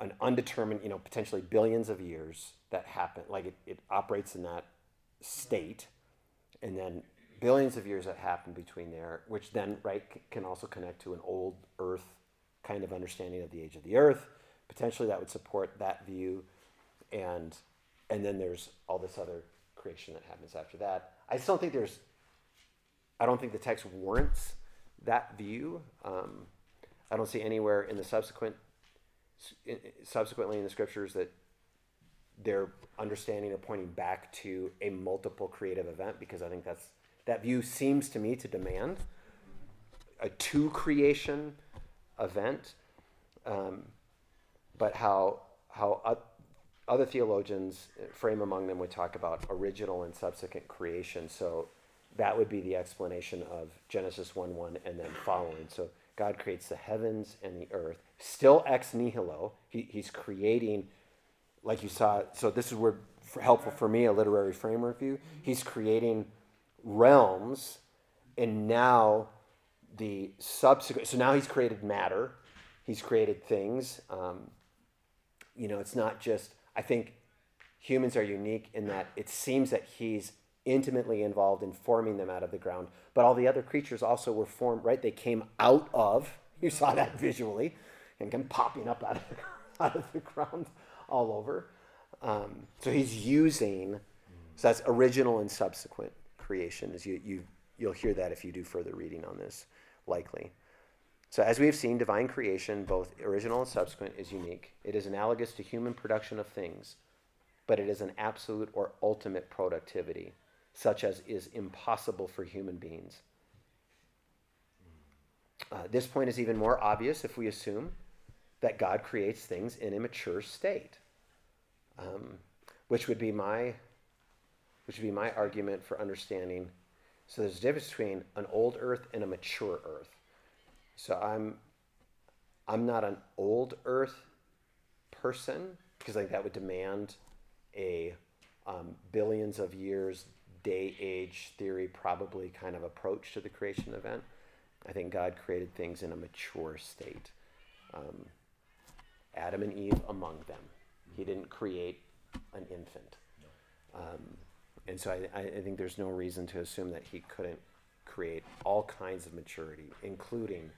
an undetermined, you know, potentially billions of years that happen. Like it, it operates in that state, and then billions of years that happen between there, which then right can also connect to an old Earth kind of understanding of the age of the Earth. Potentially, that would support that view, and and then there's all this other creation that happens after that. I don't think there's. I don't think the text warrants that view. Um, I don't see anywhere in the subsequent, subsequently in the scriptures that they're understanding or pointing back to a multiple creative event because I think that's that view seems to me to demand a two creation event, um, but how how other theologians frame among them would talk about original and subsequent creation. So that would be the explanation of Genesis one one and then following. So God creates the heavens and the earth, still ex nihilo. He, he's creating like you saw, so this is where helpful for me, a literary framework view. He's creating realms, and now the subsequent. So now he's created matter, he's created things. Um, you know, it's not just. I think humans are unique in that it seems that he's intimately involved in forming them out of the ground. But all the other creatures also were formed, right? They came out of, *laughs* you saw that visually, and come popping up out of the, *laughs* out of the ground all over. Um, so he's using, so that's original and subsequent creation. As you, you, you'll hear that if you do further reading on this, likely. So, as we have seen, divine creation, both original and subsequent, is unique. It is analogous to human production of things, but it is an absolute or ultimate productivity, such as is impossible for human beings. Uh, this point is even more obvious if we assume that God creates things in a mature state, um, which would be my which would be my argument for understanding. So there's a difference between an old earth and a mature earth. So I'm I'm not an old earth person because like that would demand a um, billions of years day age theory probably kind of approach to the creation event. I think God created things in a mature state. Um, Adam and Eve among them. He didn't create an infant. Um, and so I, I think there's no reason to assume that he couldn't create all kinds of maturity, including.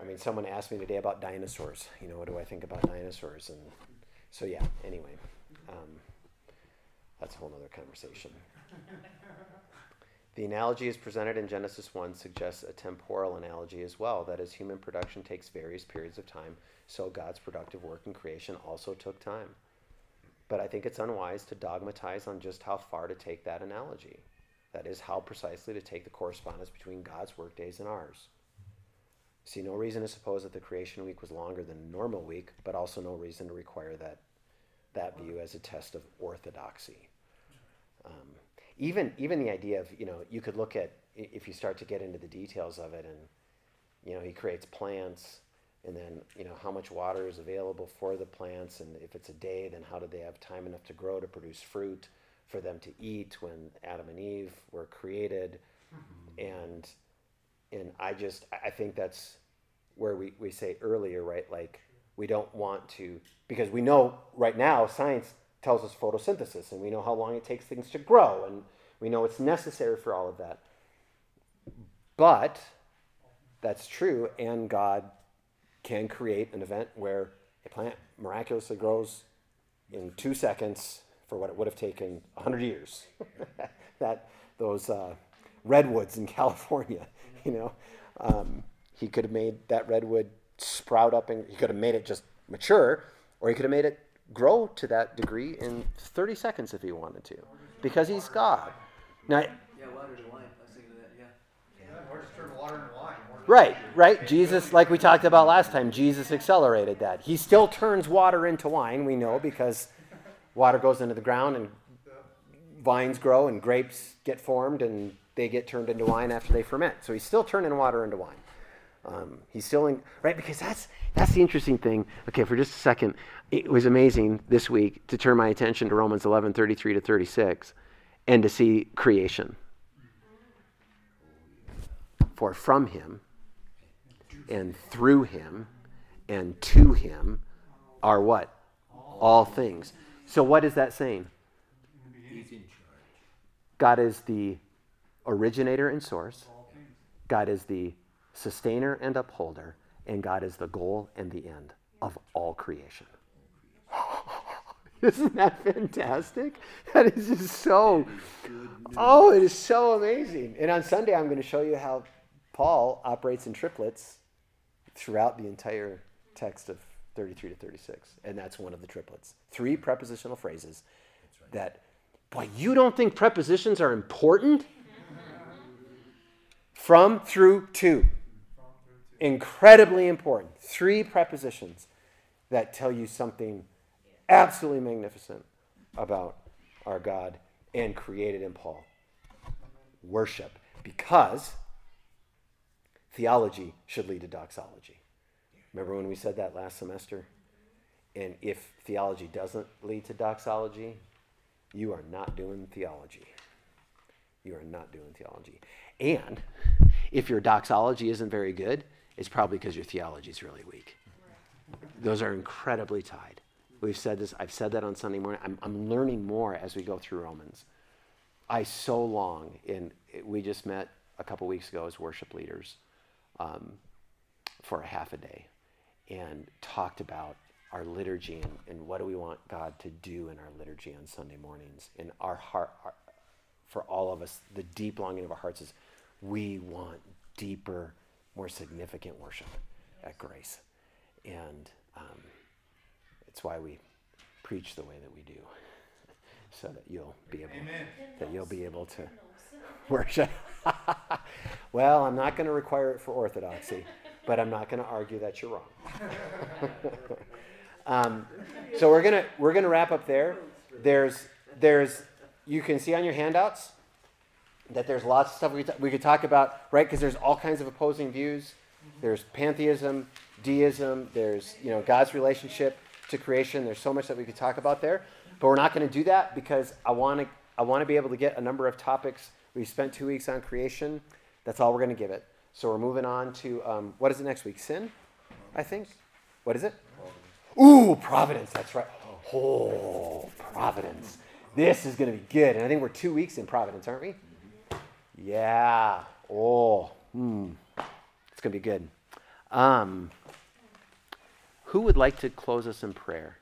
I mean, someone asked me today about dinosaurs. You know, what do I think about dinosaurs? And so, yeah, anyway, um, that's a whole other conversation. The analogy as presented in Genesis 1 suggests a temporal analogy as well. That as human production takes various periods of time, so God's productive work in creation also took time. But I think it's unwise to dogmatize on just how far to take that analogy. That is, how precisely to take the correspondence between God's workdays and ours. See no reason to suppose that the creation week was longer than a normal week, but also no reason to require that, that view as a test of orthodoxy. Um, even, even the idea of, you know, you could look at, if you start to get into the details of it, and, you know, he creates plants, and then you know how much water is available for the plants and if it's a day then how do they have time enough to grow to produce fruit for them to eat when adam and eve were created? Mm-hmm. And and i just i think that's where we, we say earlier right like we don't want to because we know right now science tells us photosynthesis and we know how long it takes things to grow and we know it's necessary for all of that. But that's true and god can create an event where a plant miraculously grows in two seconds for what it would have taken 100 years. *laughs* that those uh, redwoods in *laughs* California, you know, um, he could have made that redwood sprout up and he could have made it just mature, or he could have made it grow to that degree in 30 seconds if he wanted to, because he's God. Now, yeah, water to wine. I was thinking of that. Yeah. Yeah, or just turn water into wine. Right, right. Jesus, like we talked about last time, Jesus accelerated that. He still turns water into wine, we know, because water goes into the ground and vines grow and grapes get formed and they get turned into wine after they ferment. So he's still turning water into wine. Um, he's still in, right? Because that's that's the interesting thing. Okay, for just a second, it was amazing this week to turn my attention to Romans 11, 33 to 36, and to see creation. For from him and through him and to him are what? All things. So, what is that saying? He's in charge. God is the originator and source, God is the sustainer and upholder, and God is the goal and the end of all creation. *laughs* Isn't that fantastic? That is just so. Oh, it is so amazing. And on Sunday, I'm going to show you how Paul operates in triplets throughout the entire text of 33 to 36. And that's one of the triplets. Three prepositional phrases that, boy, you don't think prepositions are important? From, through, to. Incredibly important. Three prepositions that tell you something absolutely magnificent about our God and created in Paul. Worship. Because theology should lead to doxology. Remember when we said that last semester? And if theology doesn't lead to doxology, you are not doing theology. You are not doing theology. And if your doxology isn't very good, it's probably because your theology is really weak. Those are incredibly tied. We've said this, I've said that on Sunday morning. I'm, I'm learning more as we go through Romans. I so long in, we just met a couple weeks ago as worship leaders um, for a half a day and talked about our liturgy and, and what do we want God to do in our liturgy on Sunday mornings. And our heart, our, for all of us, the deep longing of our hearts is we want deeper, more significant worship at Grace. And um, it's why we preach the way that we do, *laughs* so that you'll be able, Amen. that you'll be able to worship. *laughs* well, I'm not going to require it for orthodoxy, but I'm not going to argue that you're wrong. *laughs* um, so we're gonna we're gonna wrap up there. There's there's you can see on your handouts that there's lots of stuff we, we could talk about, right? Because there's all kinds of opposing views. There's pantheism, deism. There's you know God's relationship to creation. There's so much that we could talk about there, but we're not going to do that because I want to I want to be able to get a number of topics. We spent two weeks on creation. That's all we're going to give it. So we're moving on to um, what is it next week? Sin, I think. What is it? Ooh, providence. That's right. Oh, providence. This is going to be good. And I think we're two weeks in providence, aren't we? Yeah. Oh, hmm. It's going to be good. Um, who would like to close us in prayer?